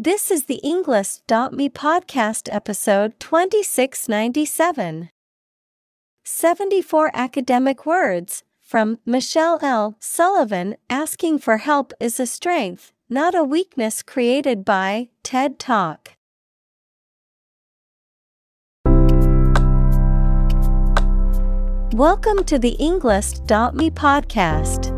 This is the Englist.me podcast episode 2697. 74 academic words from Michele L. Sullivan asking for help is a strength, not a weakness created by TED Talk. Welcome to the Englist.me podcast.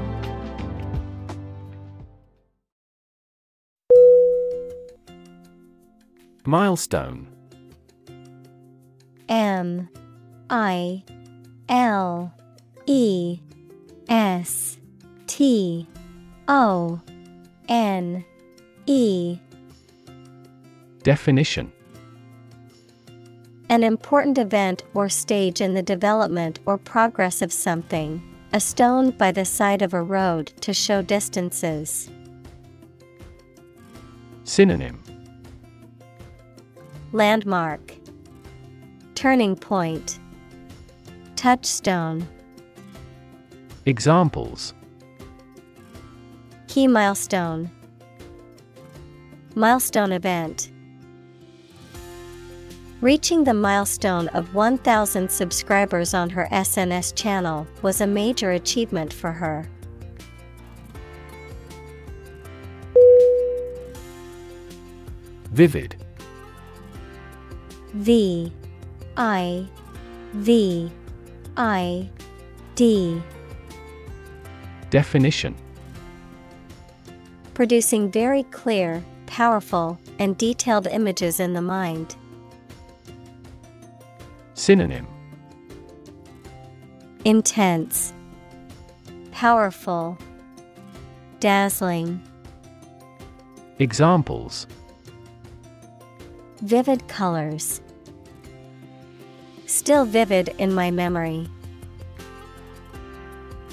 Milestone M I L E S T O N E Definition An important event or stage in the development or progress of something. A stone by the side of a road to show distances. Synonym Landmark. Turning point. Touchstone. Examples. Key milestone. Milestone event. Reaching the milestone of 1,000 subscribers on her SNS channel was a major achievement for her. Vivid V I V I D Definition Producing very clear, powerful, and detailed images in the mind. Synonym Intense, Powerful, Dazzling. Examples Vivid colors. Still vivid in my memory.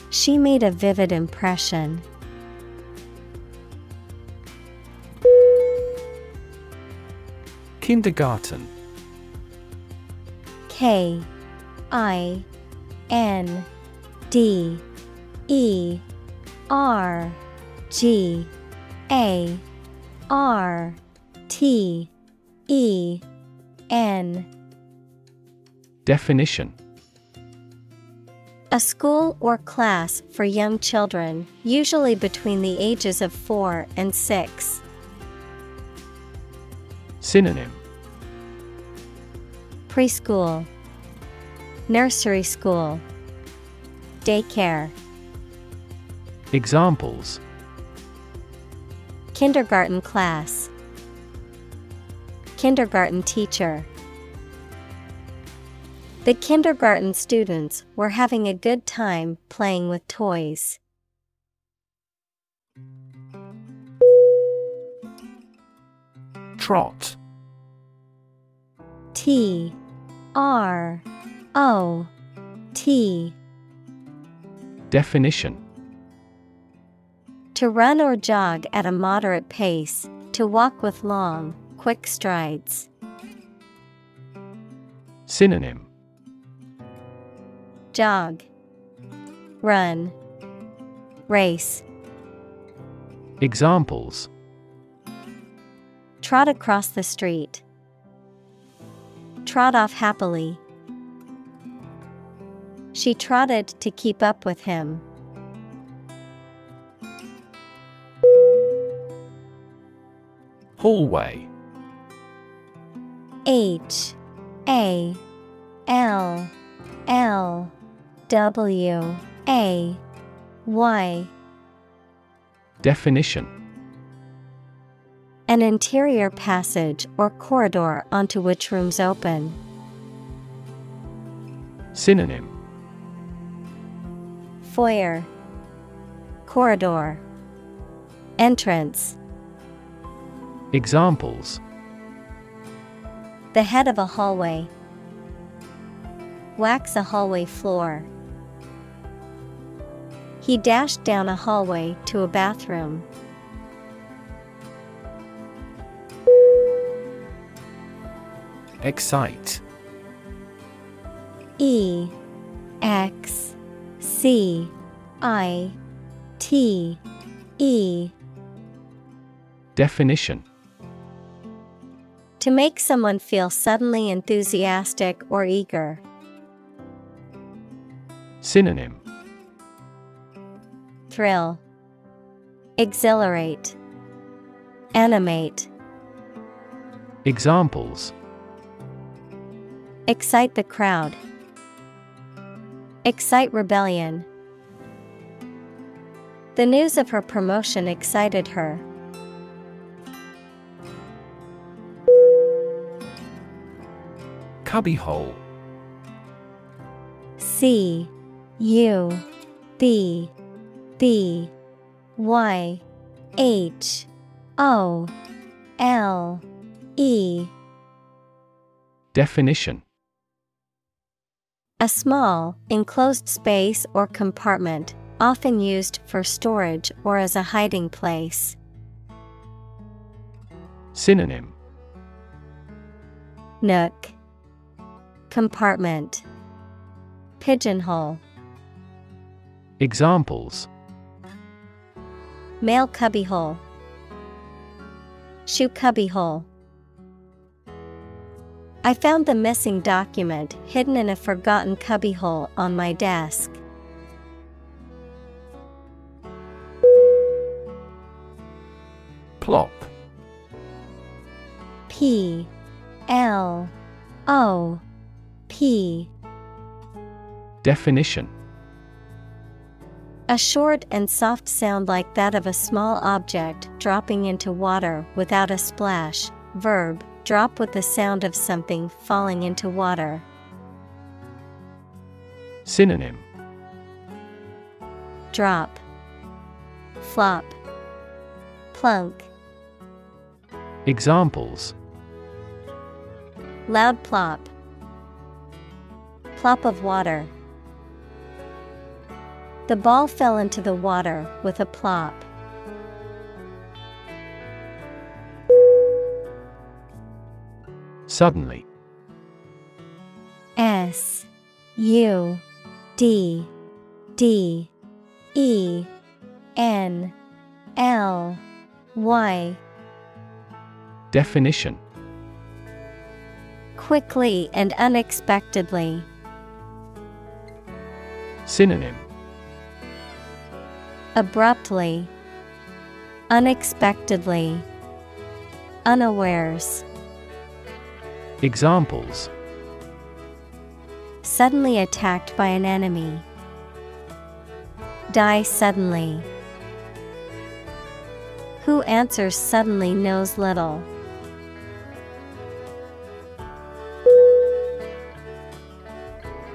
She made a vivid impression. Kindergarten K I N D E R G A R T E N. Definition. A school or class for young children, usually between the ages of 4 and 6. Synonym. Preschool, Nursery school, Daycare, Examples. Kindergarten class, Kindergarten teacher. The kindergarten students were having a good time playing with toys. Trot T R O T Definition To run or jog at a moderate pace, to walk with long, quick strides. Synonym Jog, Run, Race. Examples Trot across the street. Trot off happily. She trotted to keep up with him. Hallway H A L L W A Y. Definition An interior passage or corridor onto which rooms open. Synonym Foyer, Corridor, Entrance. Examples The head of a hallway. Wax a hallway floor. He dashed down a hallway to a bathroom. Excite E X C I T E Definition To make someone feel suddenly enthusiastic or eager. Synonym Thrill, Exhilarate, Animate, Examples Excite the crowd, Excite rebellion. The news of her promotion excited her. Cubbyhole C U B B Y H O L E. Definition. A small, enclosed space or compartment, often used for storage or as a hiding place. Synonym. Nook, Compartment, Pigeonhole, Examples. Mail cubbyhole, Shoe cubbyhole. I found the missing document hidden in a forgotten cubbyhole on my desk. Plop. P L O P Definition A short and soft sound like that of a small object dropping into water without a splash. Verb, drop with the sound of something falling into water. Synonym Drop, Flop, Plunk. Examples Loud plop. Plop of water. The ball fell into the water with a plop. Suddenly S U D D E N L Y Definition Quickly and unexpectedly. Synonym Abruptly. Unexpectedly. Unawares. Examples Suddenly attacked by an enemy. Die suddenly. Who answers suddenly knows little.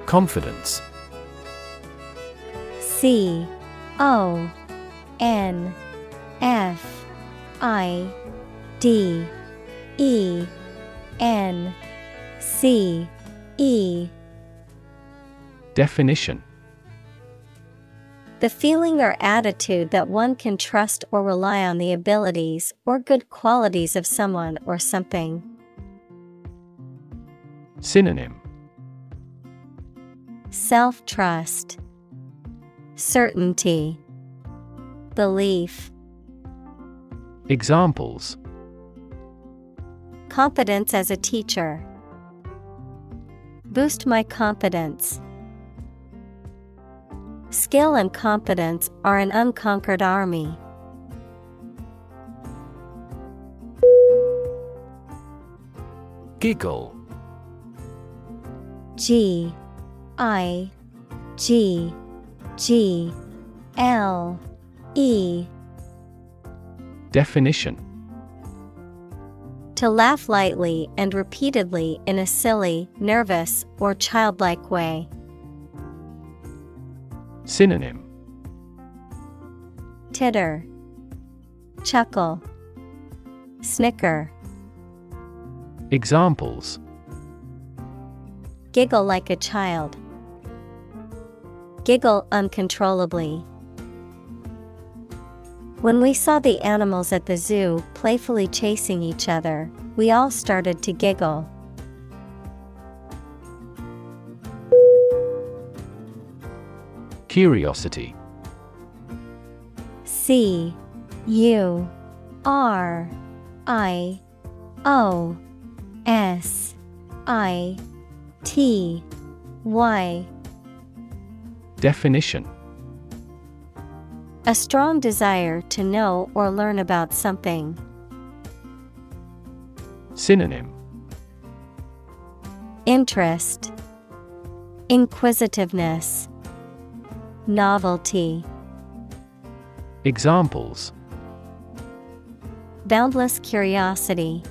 Confidence C O N F I D E N C E. Definition. The feeling or attitude that one can trust or rely on the abilities or good qualities of someone or something. Synonym. Self trust, Certainty, Belief, Examples Confidence as a teacher. Boost my confidence. Skill and confidence are an unconquered army. Giggle G I G G L E Definition To laugh lightly and repeatedly in a silly, nervous, or childlike way. Synonym Titter, Chuckle, Snicker. Examples Giggle like a child. Giggle uncontrollably. When we saw the animals at the zoo playfully chasing each other, we all started to giggle. Curiosity C U R I O S I T Y Definition A strong desire to know or learn about something. Synonym Interest, Inquisitiveness, Novelty. Examples Boundless curiosity.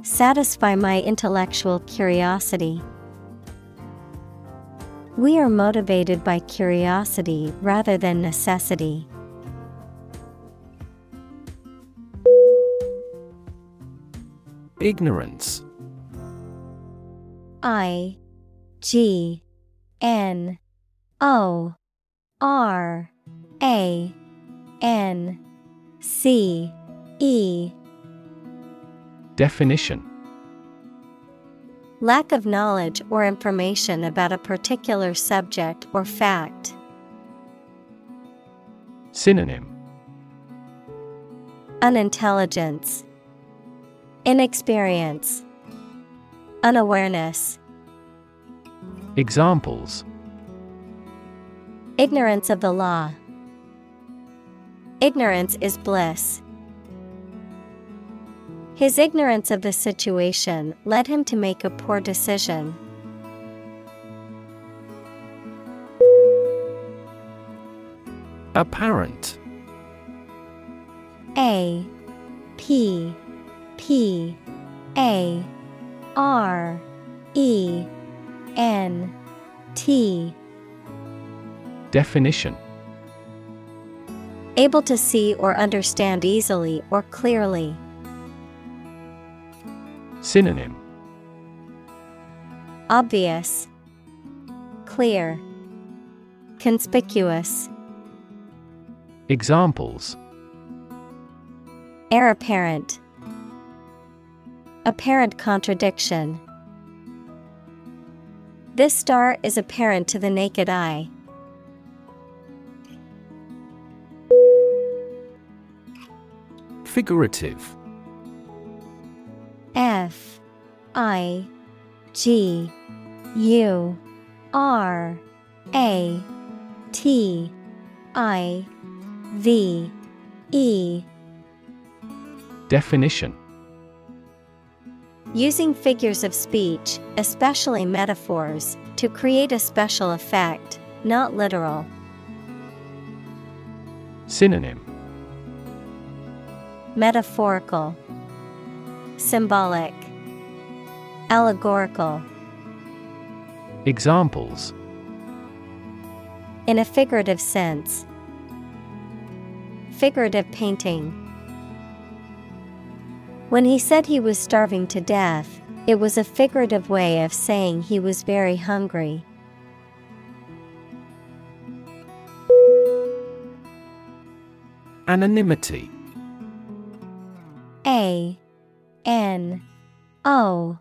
Satisfy my intellectual curiosity. We are motivated by curiosity rather than necessity. Ignorance. I G N O R A N C E. Definition Lack of knowledge or information about a particular subject or fact. Synonym Unintelligence, Inexperience, Unawareness, Examples Ignorance of the law. Ignorance is bliss. His ignorance of the situation led him to make a poor decision. Apparent A P P A R E N T Definition Able to see or understand easily or clearly. Synonym Obvious, Clear, Conspicuous. Examples Heir apparent. Apparent contradiction. This star is apparent to the naked eye. Figurative F I G U R A T I V E. Definition. Using figures of speech, especially metaphors, to create a special effect, not literal. Synonym. Metaphorical, Symbolic, Allegorical. Examples In a figurative sense, Figurative painting. When he said he was starving to death, it was a figurative way of saying he was very hungry. Anonymity A N O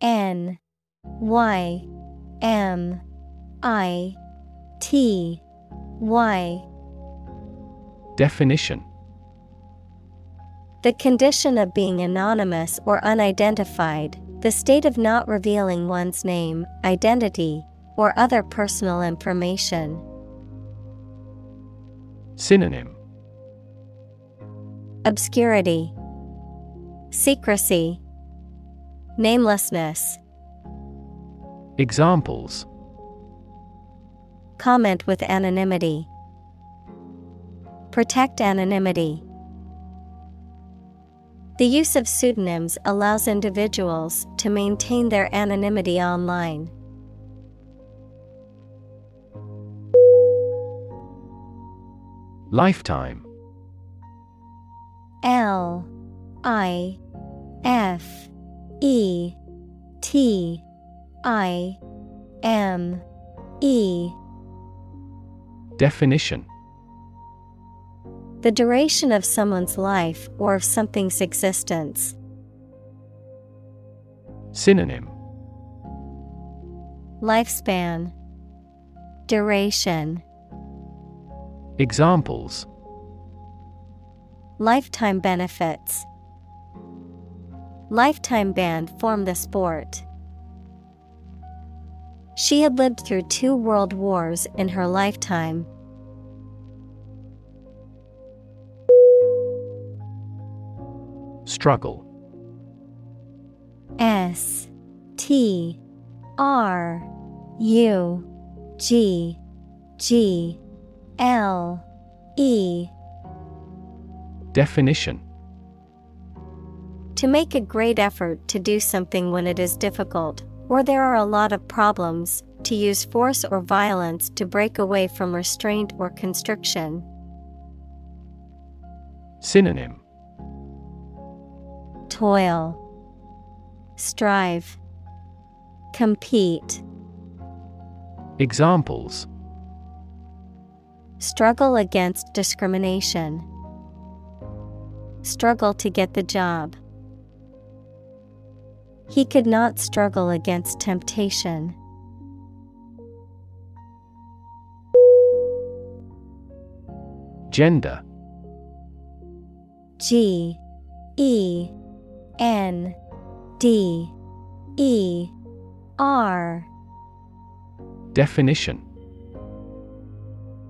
N Y M I T Y. Definition. The condition of being anonymous or unidentified, the state of not revealing one's name, identity, or other personal information. Synonym. Obscurity, Secrecy, Namelessness. Examples Comment with anonymity. Protect anonymity. The use of pseudonyms allows individuals to maintain their anonymity online. Lifetime L I F E T I M E. Definition. The duration of someone's life or of something's existence. Synonym. Lifespan. Duration. Examples. Lifetime benefits. Lifetime ban form the sport. She had lived through two world wars in her lifetime. Struggle S T R U G G L E Definition To make a great effort to do something when it is difficult, or there are a lot of problems, to use force or violence to break away from restraint or constriction. Synonym Toil, Strive, Compete. Examples Struggle against discrimination. Struggle to get the job. He could not struggle against temptation. Gender. G E N D E R. Definition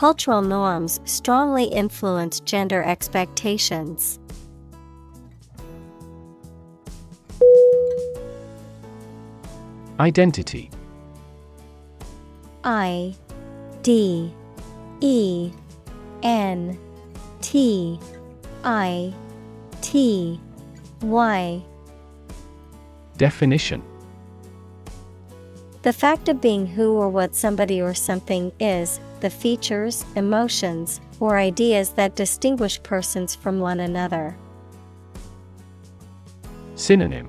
Cultural norms strongly influence gender expectations. Identity. I D E N T I T Y. Definition. The fact of being who or what somebody or something is, the features, emotions, or ideas that distinguish persons from one another. Synonym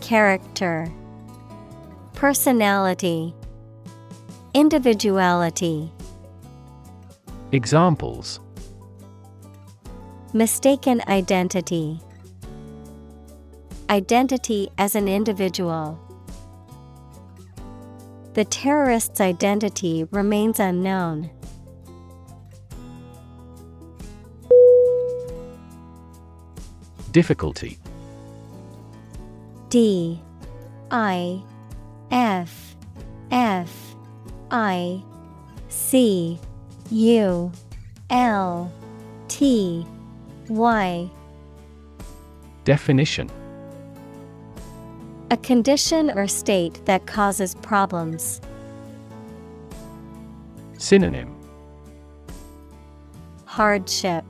Character, Personality, Individuality. Examples Mistaken identity. Identity as an individual. The terrorist's identity remains unknown. Difficulty. D. I. F. F. I. C. U. L. T. Y. Definition A condition or state that causes problems. Synonym Hardship,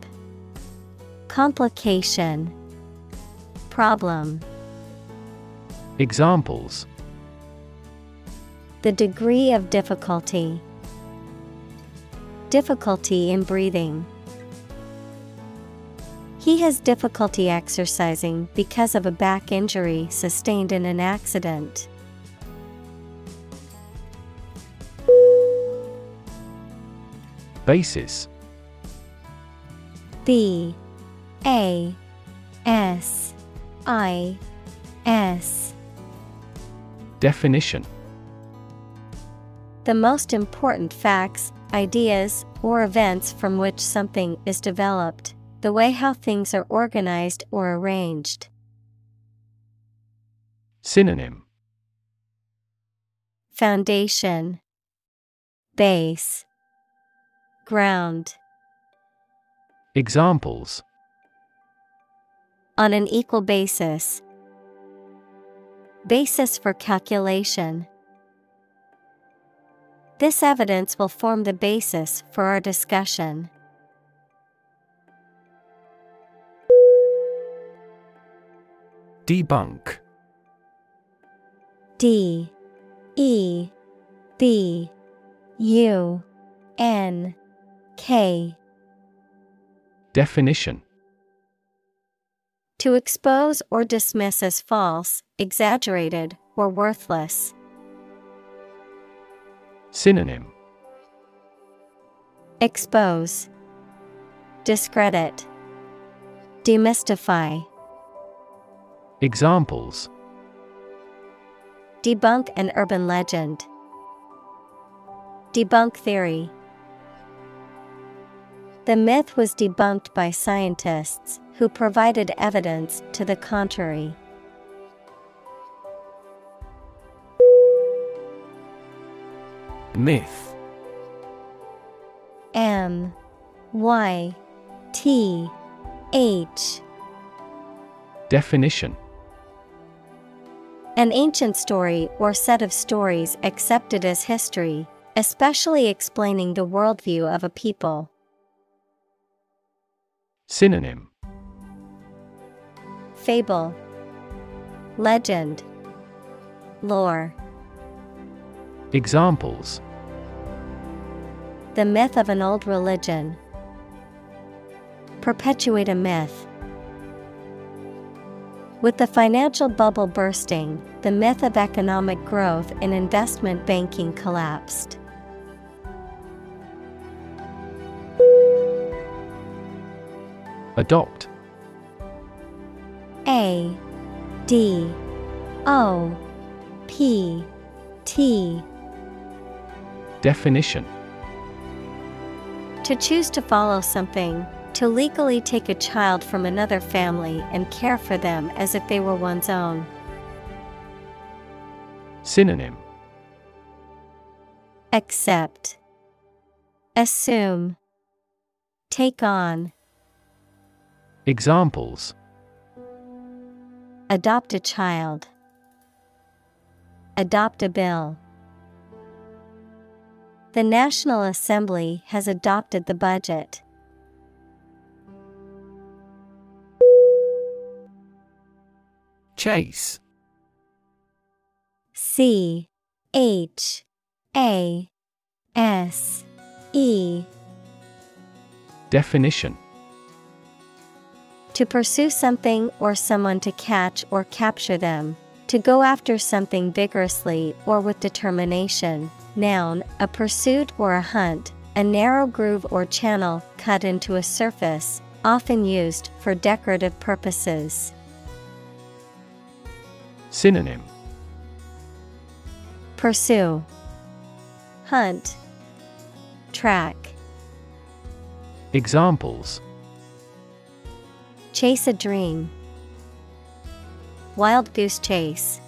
Complication, Problem. Examples The degree of difficulty. Difficulty in breathing. He has difficulty exercising because of a back injury sustained in an accident. Basis. B. A. S. I. S. Definition. The most important facts, ideas, or events from which something is developed, the way how things are organized or arranged. Synonym Foundation, Base, Ground. Examples On an equal basis. Basis for calculation. This evidence will form the basis for our discussion. Debunk. D E B U N K. Definition. To expose or dismiss as false, exaggerated, or worthless. Synonym. Expose, Discredit, Demystify. Examples Debunk an urban legend. Debunk theory. The myth was debunked by scientists who provided evidence to the contrary. Myth M Y T H Definition An ancient story or set of stories accepted as history, especially explaining the worldview of a people. Synonym Fable, Legend, Lore. Examples The myth of an old religion. Perpetuate a myth. With the financial bubble bursting, the myth of economic growth in investment banking collapsed. Adopt. A D O P T. Definition. To choose to follow something, to legally take a child from another family and care for them as if they were one's own. Synonym Accept, Assume, Take on, Examples Adopt a child, Adopt a bill. The National Assembly has adopted the budget. Chase C H A S E Definition To pursue something or someone to catch or capture them. To go after something vigorously or with determination. Noun, a pursuit or a hunt, a narrow groove or channel cut into a surface, often used for decorative purposes. Synonym Pursue, Hunt, Track, Examples Chase a dream. Wild goose chase.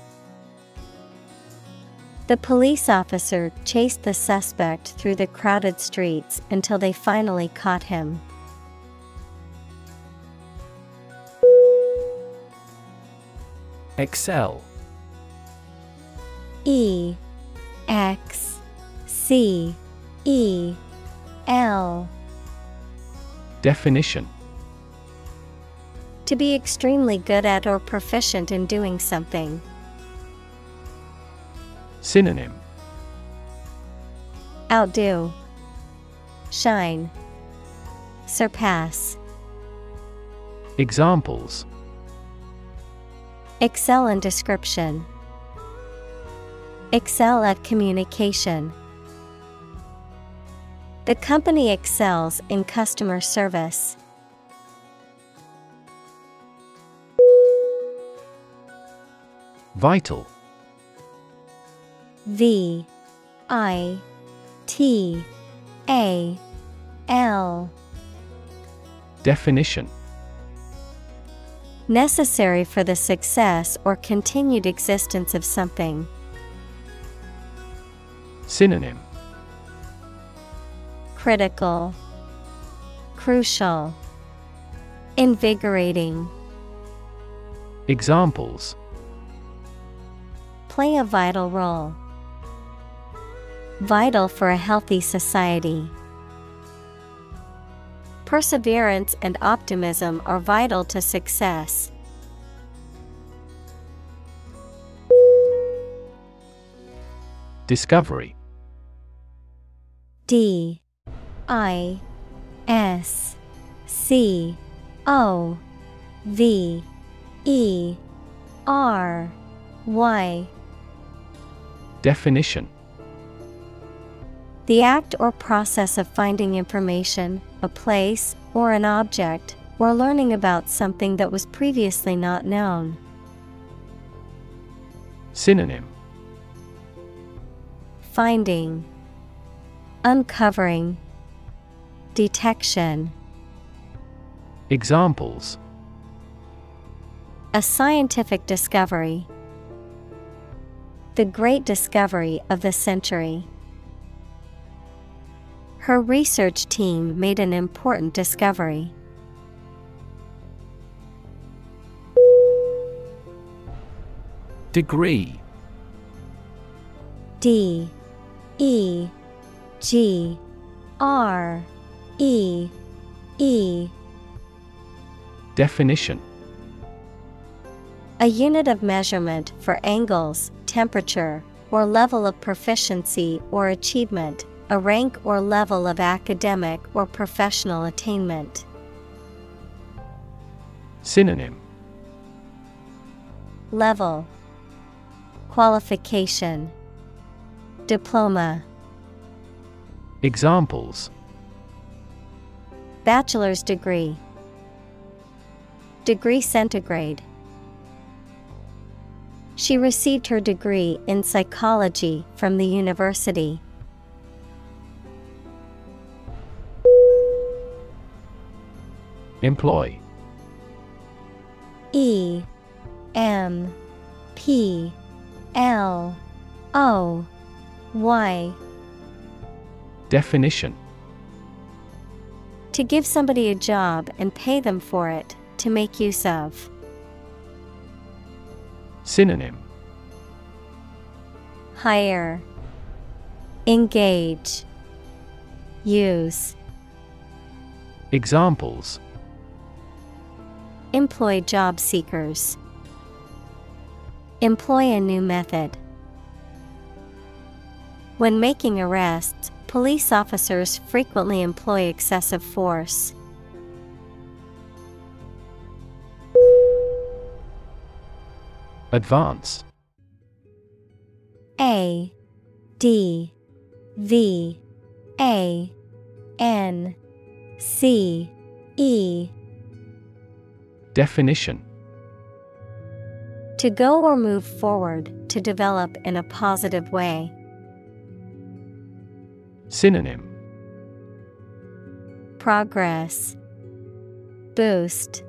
The police officer chased the suspect through the crowded streets until they finally caught him. Excel. E X C E L. Definition. To be extremely good at or proficient in doing something. Synonym. Outdo, Shine, Surpass. Examples Excel in description. Excel at communication. The company excels in customer service. Vital V I T A L. Definition Necessary for the success or continued existence of something. Synonym Critical, Crucial, Invigorating. Examples Play a vital role. Vital for a healthy society. Perseverance and optimism are vital to success. Discovery. D I S C O V E R Y. Definition. The act or process of finding information, a place, or an object, or learning about something that was previously not known. Synonym Finding, Uncovering, Detection. Examples A scientific discovery. The great discovery of the century. Her research team made an important discovery. Degree. D. E. G. R. E. E. Definition. A unit of measurement for angles, temperature, or level of proficiency or achievement, a rank or level of academic or professional attainment. Synonym. Level. Qualification. Diploma. Examples. Bachelor's degree. Degree centigrade. She received her degree in psychology from the university. Employ. E M P L O Y. Definition. To give somebody a job and pay them for it, to make use of. Synonym. Hire, Engage, Use. Examples Employ job seekers. Employ a new method. When making arrests, police officers frequently employ excessive force. Advance A D V A N C E Definition To go or move forward, to develop in a positive way. Synonym Progress Boost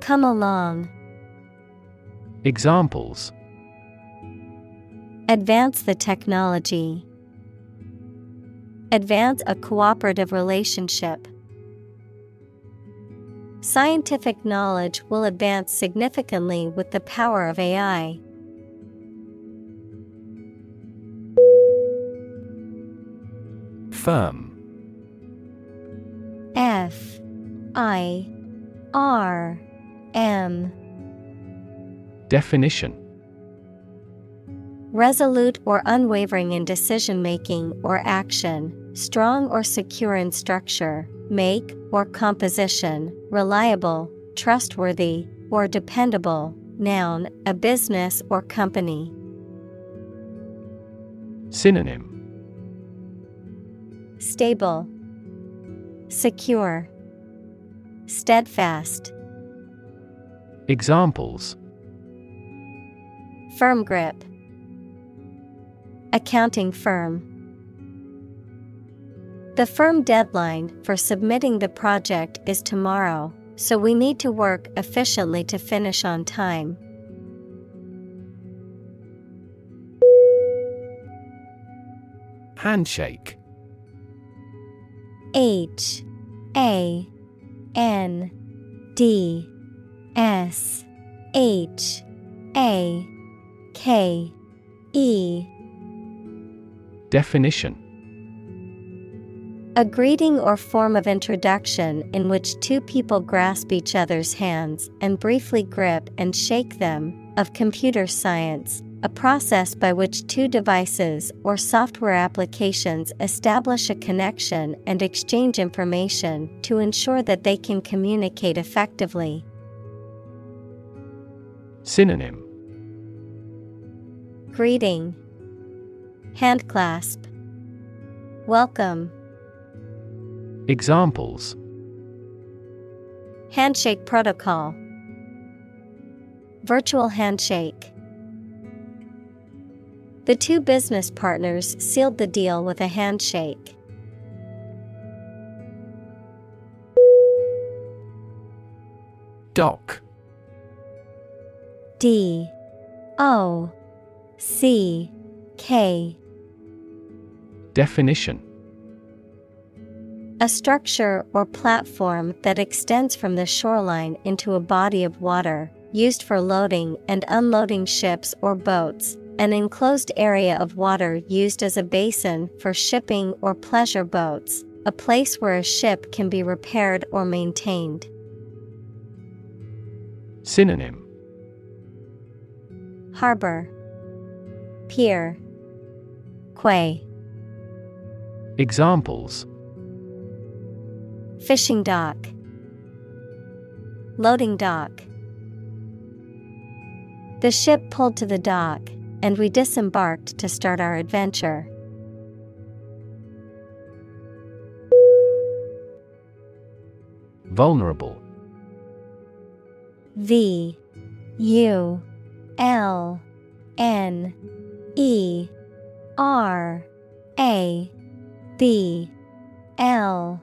Come along. Examples Advance the technology. Advance a cooperative relationship. Scientific knowledge will advance significantly with the power of AI. Firm. F I R M. Definition. Resolute or unwavering in decision making or action, strong or secure in structure, make or composition, reliable, trustworthy, or dependable. Noun, a business or company. Synonym Stable, Secure, Steadfast. Examples Firm grip. Accounting firm. The firm deadline for submitting the project is tomorrow, so we need to work efficiently to finish on time. Handshake. H A N D S H A K E. Definition A greeting or form of introduction in which two people grasp each other's hands and briefly grip and shake them, of computer science, a process by which two devices or software applications establish a connection and exchange information to ensure that they can communicate effectively. Synonym. Greeting. Handclasp Welcome Examples. Handshake Protocol. Virtual Handshake. The two business partners sealed the deal with a handshake. Dock. D. O. C. K. Definition A structure or platform that extends from the shoreline into a body of water, used for loading and unloading ships or boats, an enclosed area of water used as a basin for shipping or pleasure boats, a place where a ship can be repaired or maintained. Synonym. Harbor. Pier. Quay. Examples Fishing dock. Loading dock. The ship pulled to the dock, and we disembarked to start our adventure. Vulnerable. V. U. L. N. E. R. A. B. L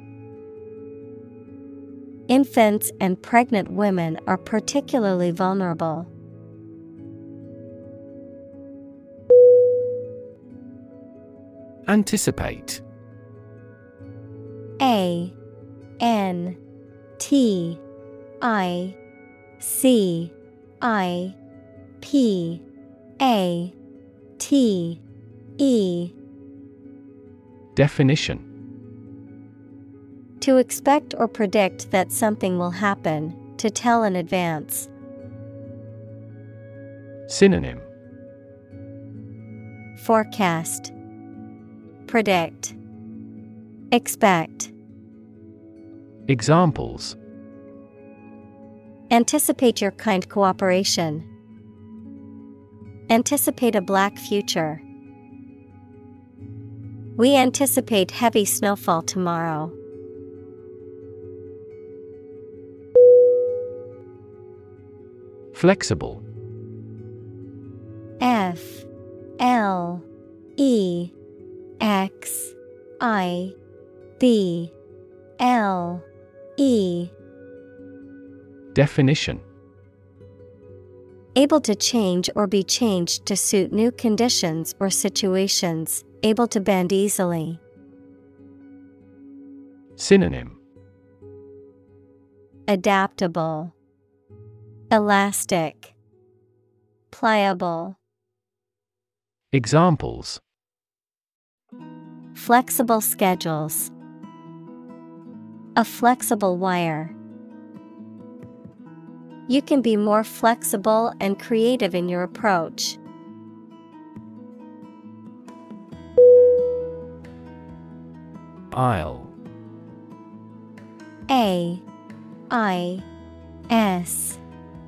Infants and pregnant women are particularly vulnerable. Anticipate. A N T I C I P A T E. Definition To expect or predict that something will happen, to tell in advance. Synonym Forecast Predict Expect Examples Anticipate your kind cooperation. Anticipate a black future. We anticipate heavy snowfall tomorrow. Flexible. F L E X I B L E. Definition. Able to change or be changed to suit new conditions or situations, able to bend easily. Synonym. Adaptable, Elastic, Pliable. Examples Flexible schedules. A flexible wire. You can be more flexible and creative in your approach. Aisle. A I S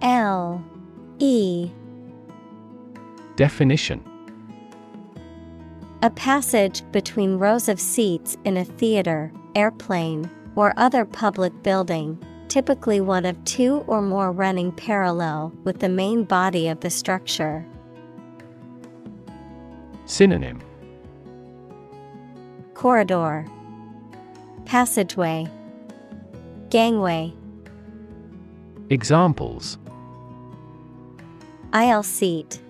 L E. Definition. A passage between rows of seats in a theater, airplane, or other public building, typically one of two or more running parallel with the main body of the structure. Synonym. Corridor. Passageway. Gangway. Examples Aisle seat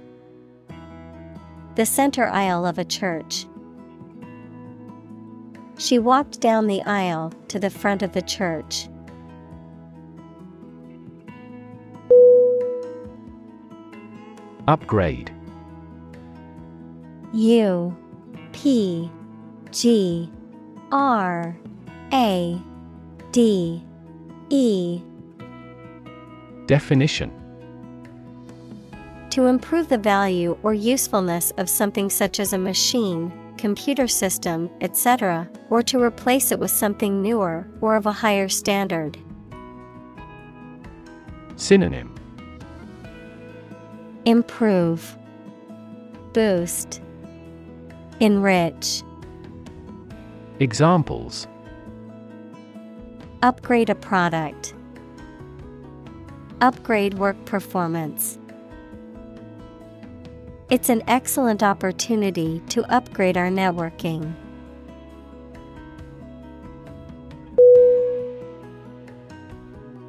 The center aisle of a church. She walked down the aisle to the front of the church. Upgrade U P G R A D E Definition To improve the value or usefulness of something such as a machine, computer system, etc., or to replace it with something newer or of a higher standard. Synonym Improve, Boost, Enrich. Examples Upgrade a product. Upgrade work performance. It's an excellent opportunity to upgrade our networking.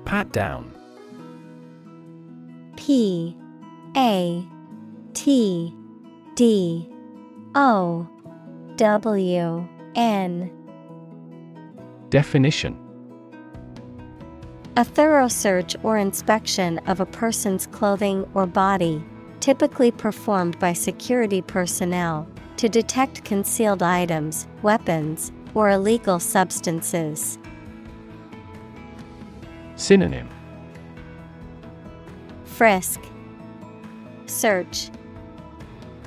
Pat down. P A T D O W N. Definition. A thorough search or inspection of a person's clothing or body, typically performed by security personnel, to detect concealed items, weapons, or illegal substances. Synonym Frisk, Search,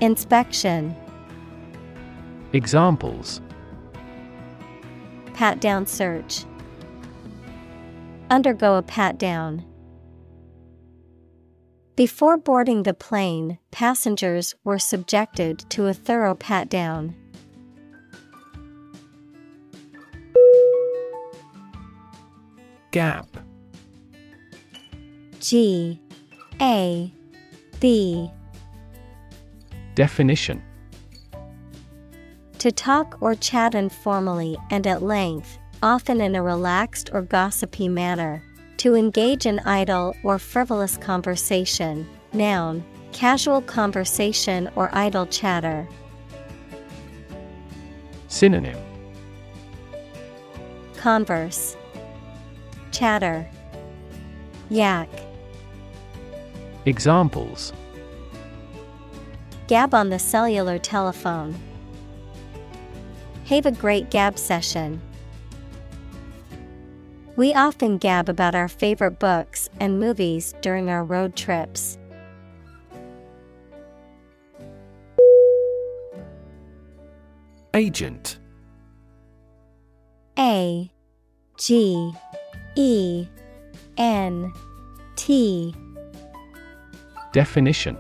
Inspection. Examples Pat down search. Undergo a pat down. Before boarding the plane, passengers were subjected to a thorough pat down. Gap. G. A. B. Definition. To talk or chat informally and at length, often in a relaxed or gossipy manner. To engage in idle or frivolous conversation. Noun, casual conversation or idle chatter. Synonym Converse, Chatter, Yak. Examples Gab on the cellular telephone. Have a great gab session. We often gab about our favorite books and movies during our road trips. Agent. A G E N T. Definition.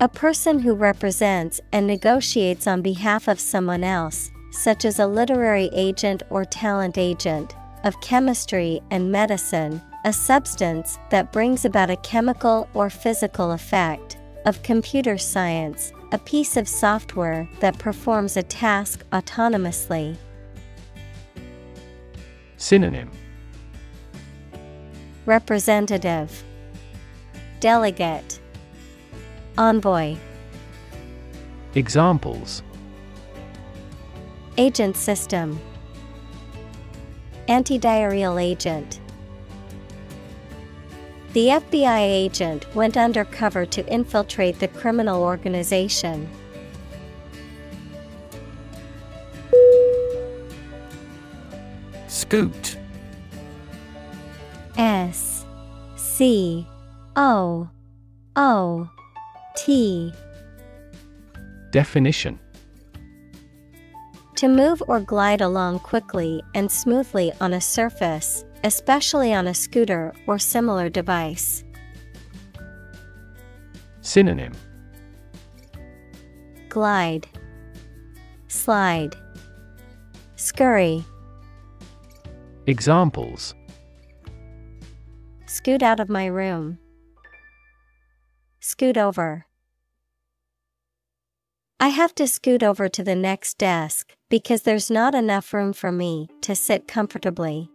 A person who represents and negotiates on behalf of someone else, such as a literary agent or talent agent, of chemistry and medicine, a substance that brings about a chemical or physical effect, of computer science, a piece of software that performs a task autonomously. Synonym. Representative. Delegate. Envoy. Examples Agent system. Antidiarrheal agent. The FBI agent went undercover to infiltrate the criminal organization. Scoot. S C O O T. Definition To move or glide along quickly and smoothly on a surface, especially on a scooter or similar device. Synonym Glide, Slide, Scurry. Examples Scoot out of my room. Scoot over. I have to scoot over to the next desk because there's not enough room for me to sit comfortably.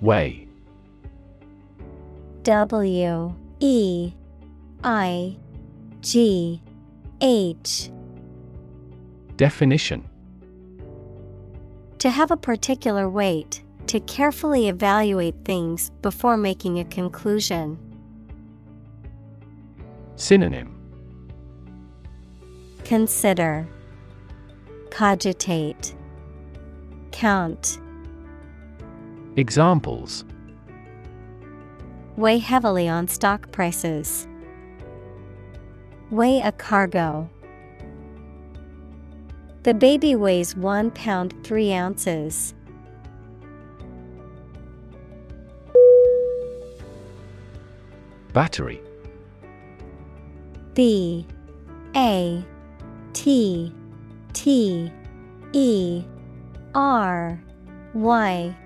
Weigh W E I G H Definition To have a particular weight, to carefully evaluate things before making a conclusion. Synonym Consider, Cogitate, Count. Examples Weigh heavily on stock prices. Weigh a cargo. The baby weighs one pound three ounces. Battery B A T T E R Y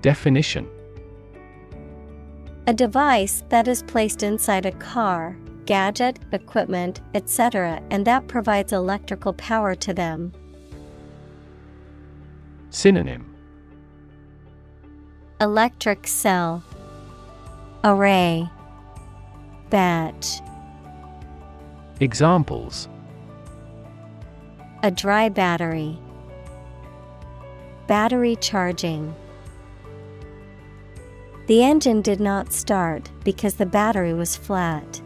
Definition A device that is placed inside a car, gadget, equipment, etc., and that provides electrical power to them. Synonym Electric cell, Array, Batch. Examples A dry battery. Battery charging. The engine did not start because the battery was flat.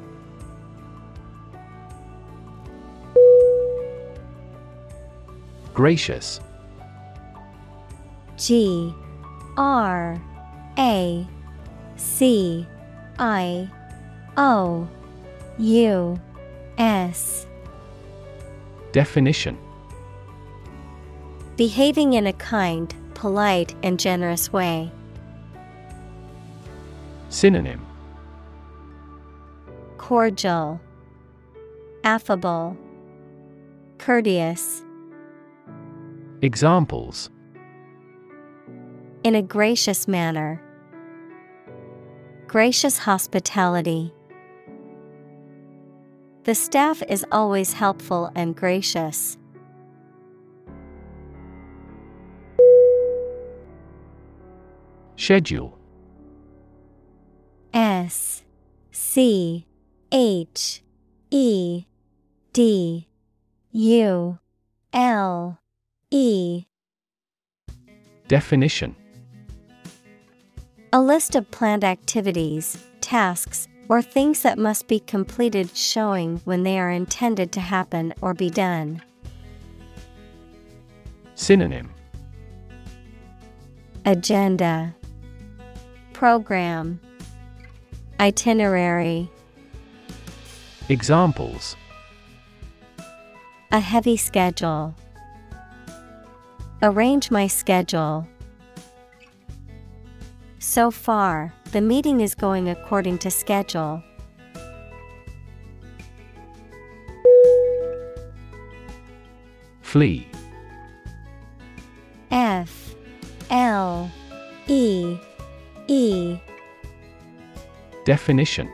Gracious G R A C I O U S Definition Behaving in a kind, polite, and generous way. Synonym Cordial, Affable, Courteous. Examples In a gracious manner. Gracious hospitality. The staff is always helpful and gracious. Schedule. S C H E D U L E. Definition. A list of planned activities, tasks, or things that must be completed showing when they are intended to happen or be done. Synonym Agenda Program Itinerary Examples A heavy schedule. Arrange my schedule. So far, the meeting is going according to schedule. Flee. F L E E. Definition.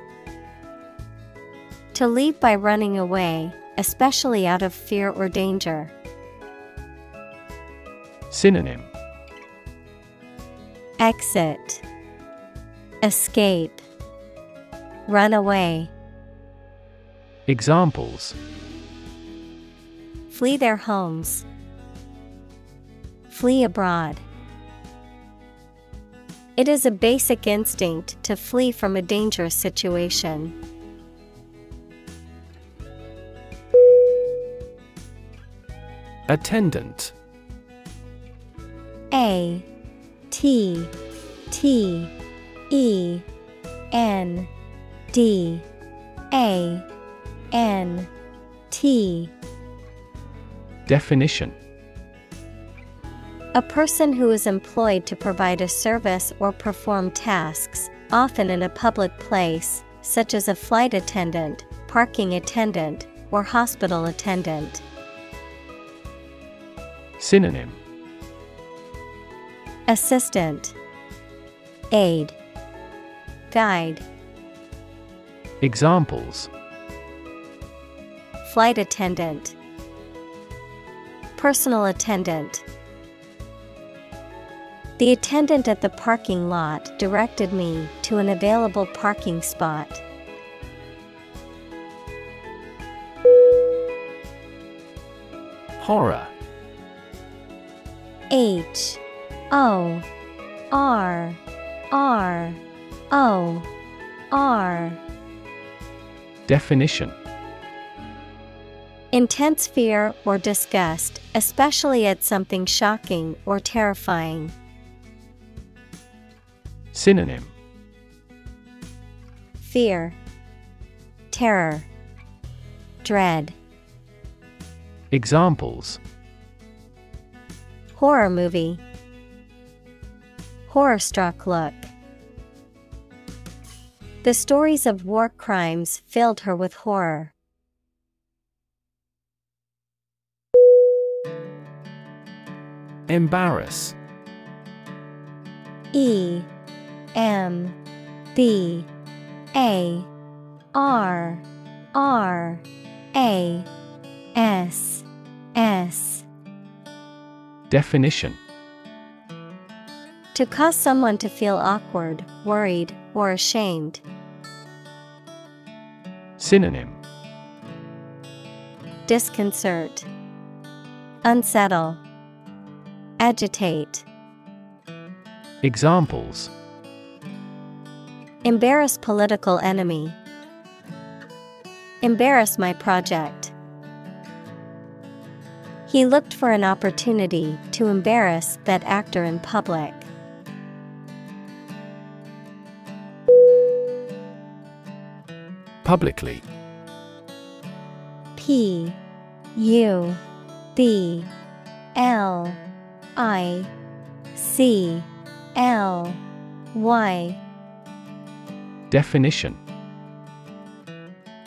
To leave by running away, especially out of fear or danger. Synonym. Exit Escape Run away. Examples Flee their homes. Flee abroad. It is a basic instinct to flee from a dangerous situation. Attendant A T T E N D A N T. Definition. A person who is employed to provide a service or perform tasks, often in a public place, such as a flight attendant, parking attendant, or hospital attendant. Synonym. Assistant. Aid Guide. Examples. Flight attendant. Personal attendant. The attendant at the parking lot directed me to an available parking spot. Horror. H O R R O R Definition Intense fear or disgust, especially at something shocking or terrifying. Synonym Fear, Terror, Dread. Examples Horror movie. Horror struck look. The stories of war crimes filled her with horror. Embarrass. E M B A R R A S S. Definition. To cause someone to feel awkward, worried, or ashamed. Synonym Disconcert, Unsettle, Agitate. Examples Embarrass political enemy. Embarrass my project. He looked for an opportunity to embarrass that actor in public. Publicly. P U B L I C L Y. Definition.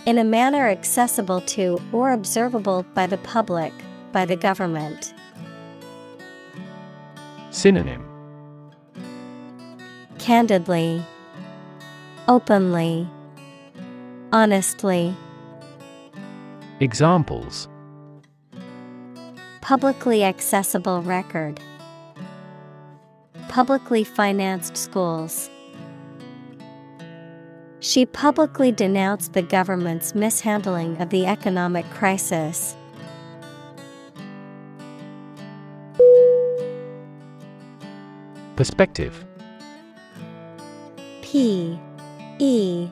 In a manner accessible to or observable by the public, by the government. Synonym. Candidly, Openly, Honestly. Examples Publicly accessible record. Publicly financed schools. She publicly denounced the government's mishandling of the economic crisis. Perspective P E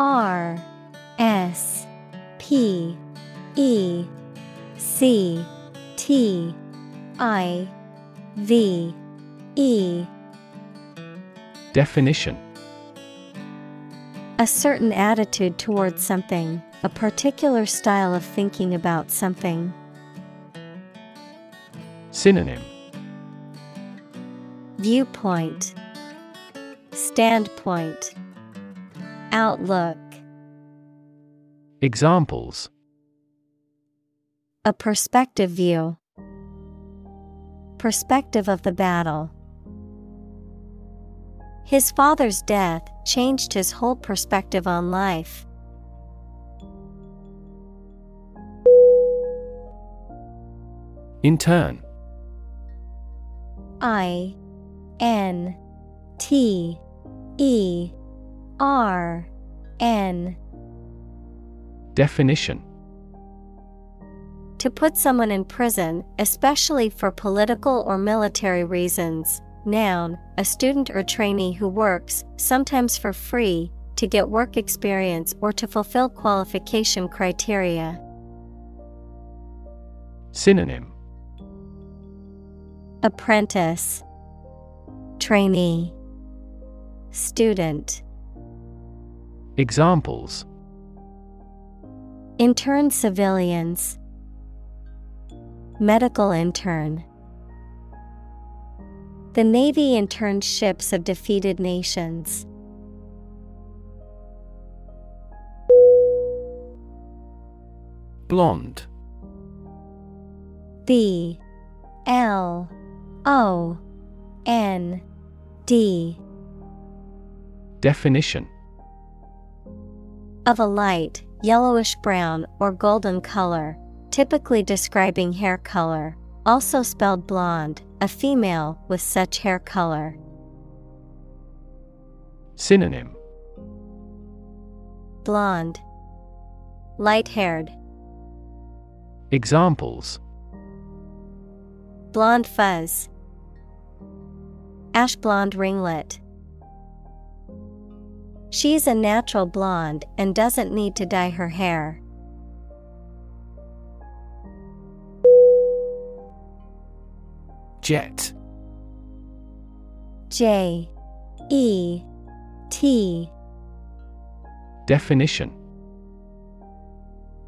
R S P E C T I V E. Definition. A certain attitude towards something, a particular style of thinking about something. Synonym. Viewpoint, Standpoint, Outlook. Examples A perspective view. Perspective of the battle. His father's death changed his whole perspective on life. In turn. I N T E R N Definition To put someone in prison, especially for political or military reasons. Noun, a student or trainee who works, sometimes for free, to get work experience or to fulfill qualification criteria. Synonym Apprentice, Trainee, Student. Examples Intern civilians, Medical intern. The Navy interned ships of defeated nations. Blonde. B L O N D. Definition Of a light, yellowish brown or golden color, typically describing hair color, also spelled blonde, a female with such hair color. Synonym. Blonde, light haired, Examples. Blonde fuzz, ash blonde ringlet. She's a natural blonde and doesn't need to dye her hair. Jet. J E T Definition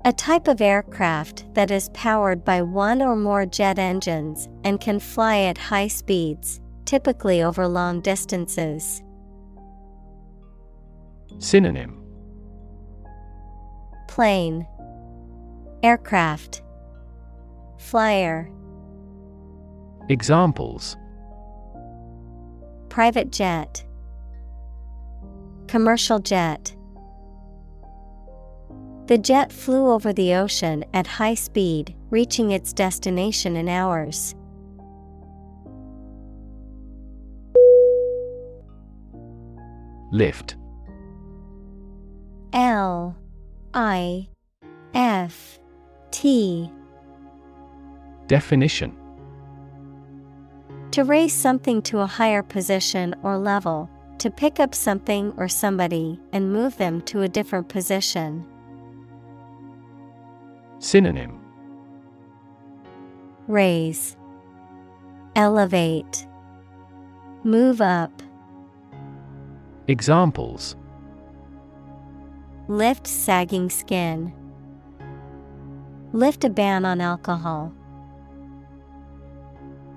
A type of aircraft that is powered by one or more jet engines and can fly at high speeds, typically over long distances. Synonym Plane, Aircraft, Flyer, Examples Private jet, Commercial jet. The jet flew over the ocean at high speed, reaching its destination in hours. Lift. L I F T. Definition. To raise something to a higher position or level, to pick up something or somebody and move them to a different position. Synonym. Raise, Elevate, Move up, Examples Lift sagging skin, Lift a ban on alcohol.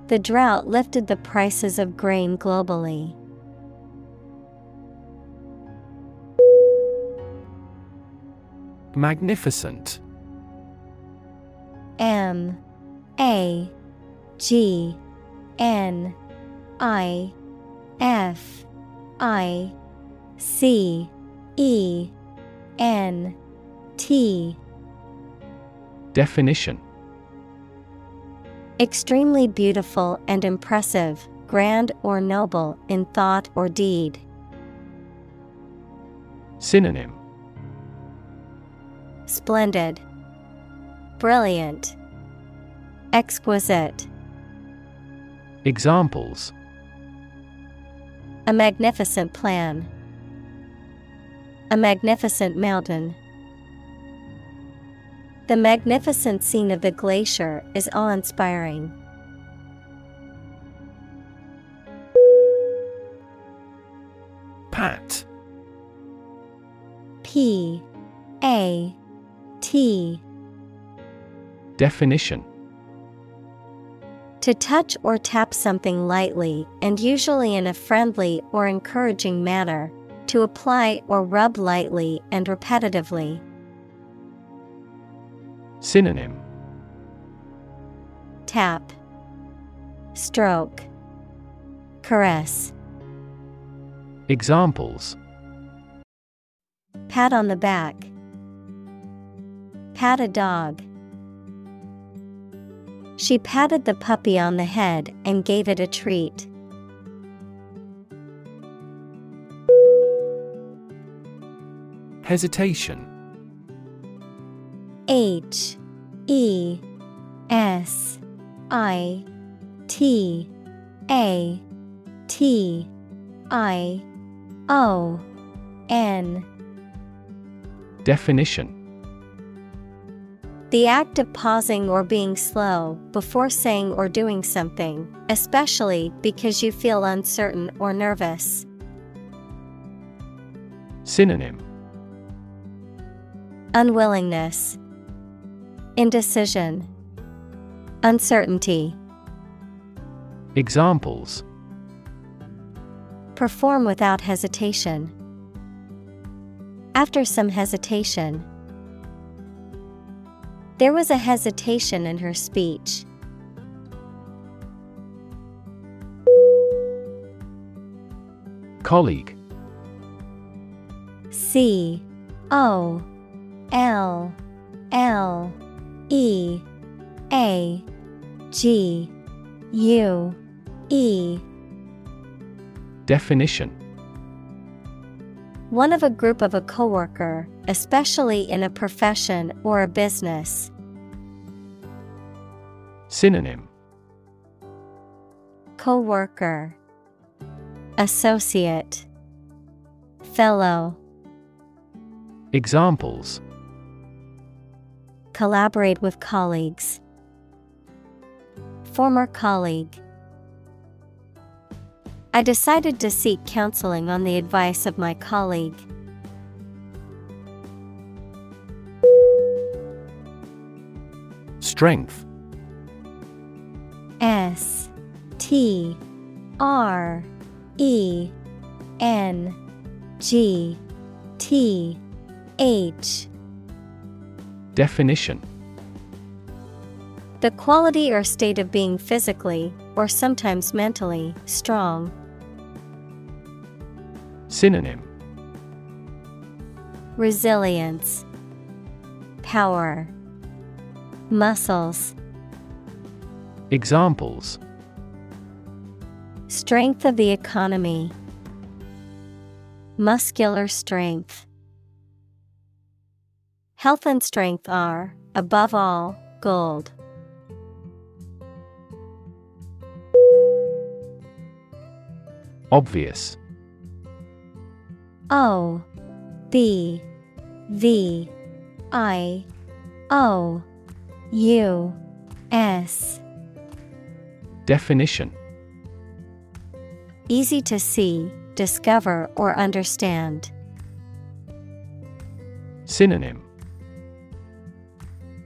The drought lifted the prices of grain globally. Magnificent. M A G N I F I C E N T Definition Extremely beautiful and impressive, grand or noble in thought or deed. Synonym Splendid, Brilliant, Exquisite. Examples A magnificent plan. A magnificent mountain. The magnificent scene of the glacier is awe inspiring. Pat. P A T Definition To touch or tap something lightly and usually in a friendly or encouraging manner, to apply or rub lightly and repetitively. Synonym Tap, Stroke, Caress. Examples Pat on the back. Pat a dog. She patted the puppy on the head and gave it a treat. Hesitation. H E S I T A T I O N. Definition. The act of pausing or being slow before saying or doing something, especially because you feel uncertain or nervous. Synonym Unwillingness, Indecision, Uncertainty. Examples Perform without hesitation. After some hesitation, there was a hesitation in her speech. Colleague C O L L E A G U E. Definition. One of a group of a coworker, especially in a profession or a business. Synonym. Coworker. Associate. Fellow. Examples Collaborate with colleagues. Former colleague. I decided to seek counseling on the advice of my colleague. Strength S T R E N G T H Definition. The quality or state of being physically, or sometimes mentally, strong. Synonym. Resilience, Power, Muscles, Examples. Strength of the economy, Muscular strength. Health and strength are, above all, gold. Obvious O B V I O U S Definition Easy to see, discover, or understand. Synonym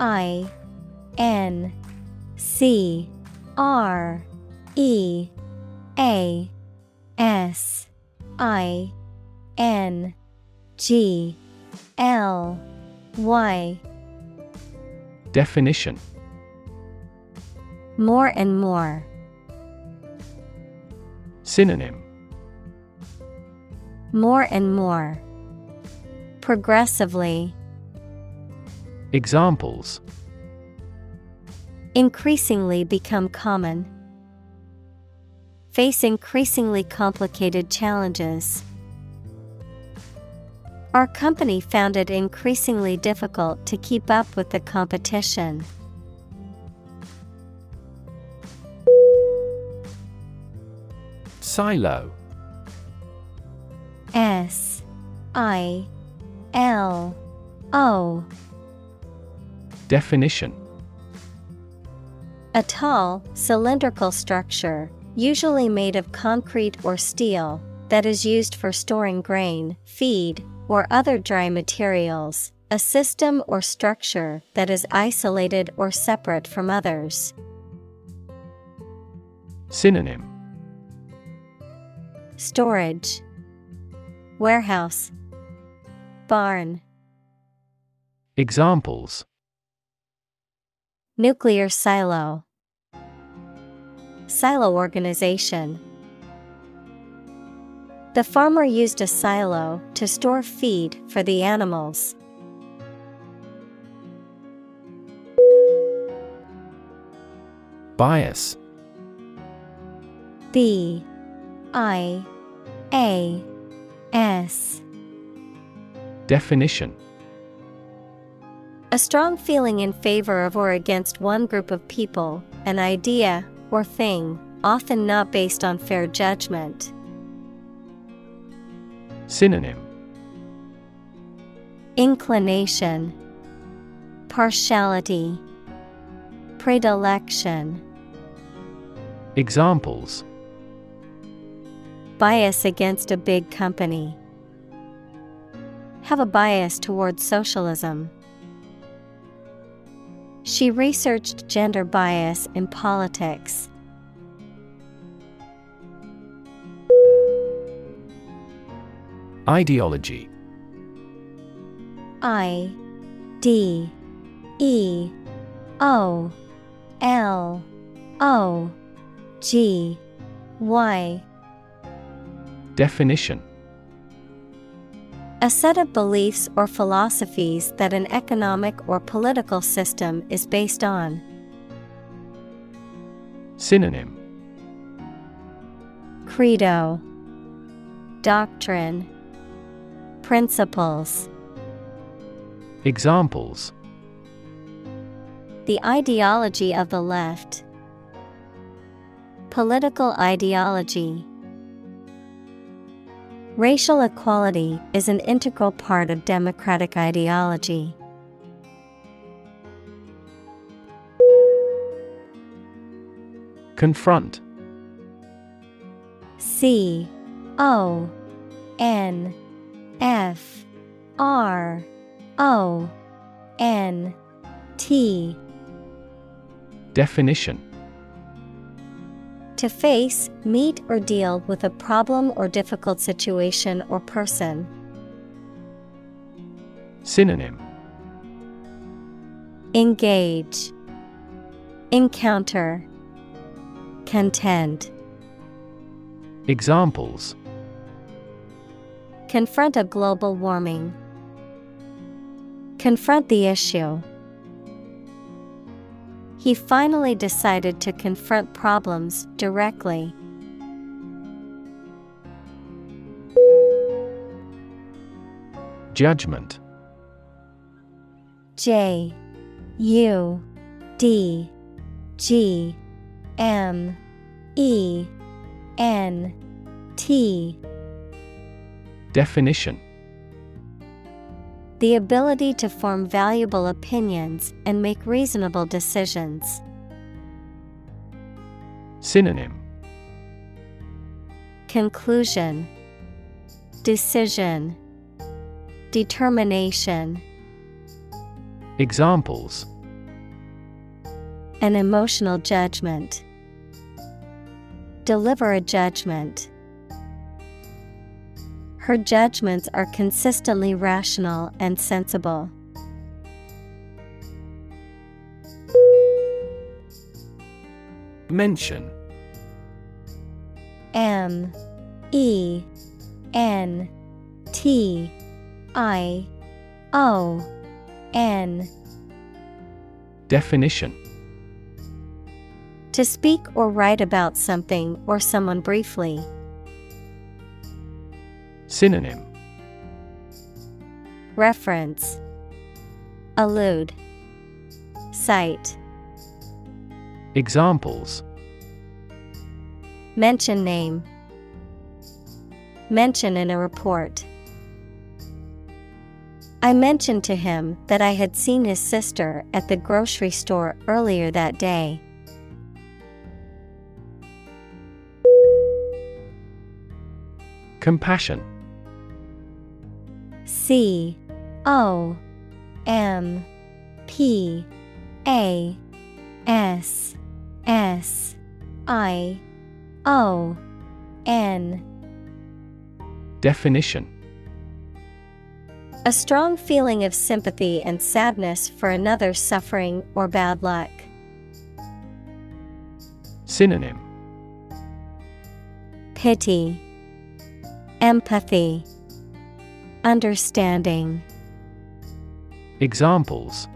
I N C R E A S I N G L Y Definition More and more. Synonym More and more. Progressively. Examples Increasingly become common. Face increasingly complicated challenges. Our company found it increasingly difficult to keep up with the competition. Silo S I L O Definition. A tall, cylindrical structure, usually made of concrete or steel, that is used for storing grain, feed, or other dry materials, a system or structure that is isolated or separate from others. Synonym. Storage, Warehouse, Barn, Examples Nuclear silo, Silo organization. The farmer used a silo to store feed for the animals. Bias B I A S Definition A strong feeling in favor of or against one group of people, an idea, or thing, often not based on fair judgment. Synonym Inclination, Partiality, Predilection. Examples Bias against a big company. Have a bias towards socialism. She researched gender bias in politics. Ideology. I D E O L O G Y. Definition A set of beliefs or philosophies that an economic or political system is based on. Synonym Credo Doctrine Principles Examples The ideology of the left. Political ideology. Racial equality is an integral part of democratic ideology. Confront. C O N F R O N T. Definition To face, meet, or deal with a problem or difficult situation or person. Synonym Engage, Encounter, Contend. Examples Confront a global warming. Confront the issue. He finally decided to confront problems directly. Judgment. J U D G M E N T. Definition The ability to form valuable opinions and make reasonable decisions. Synonym Conclusion Decision Determination Examples An emotional judgment. Deliver a judgment. Her judgments are consistently rational and sensible. Mention M E N T I O N Definition To speak or write about something or someone briefly. Synonym. Reference. Allude. Cite. Examples. Mention name. Mention in a report. I mentioned to him that I had seen his sister at the grocery store earlier that day. Compassion C O M P A S S I O N. Definition. A strong feeling of sympathy and sadness for another's suffering or bad luck. Synonym. Pity, Empathy, Understanding Examples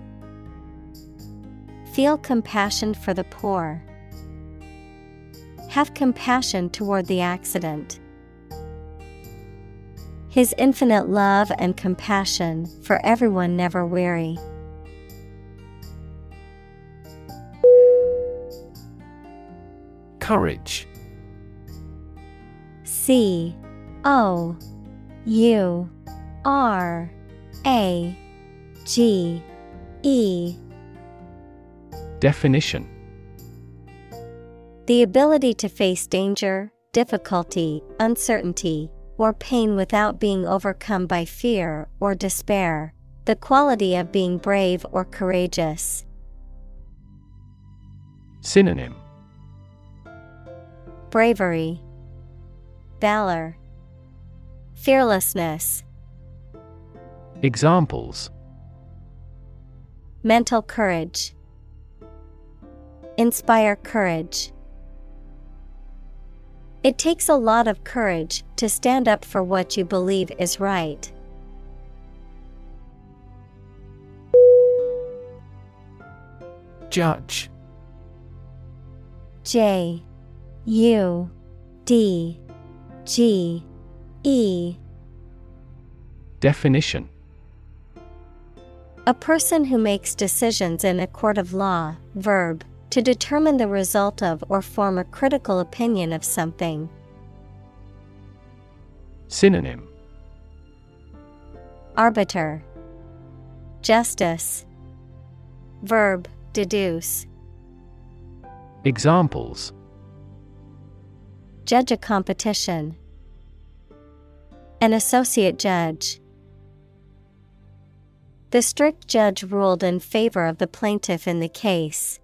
Feel compassion for the poor. Have compassion toward the accident. His infinite love and compassion for everyone never weary. Courage C O U R A G E Definition The ability to face danger, difficulty, uncertainty, or pain without being overcome by fear or despair. The quality of being brave or courageous. Synonym Bravery, Valor, Fearlessness. Examples Mental courage. Inspire courage. It takes a lot of courage to stand up for what you believe is right. Judge. J U D G E Definition A person who makes decisions in a court of law, verb, to determine the result of or form a critical opinion of something. Synonym. Arbiter, Justice, Verb, deduce, Examples. Judge a competition, An associate judge. The strict judge ruled in favor of the plaintiff in the case.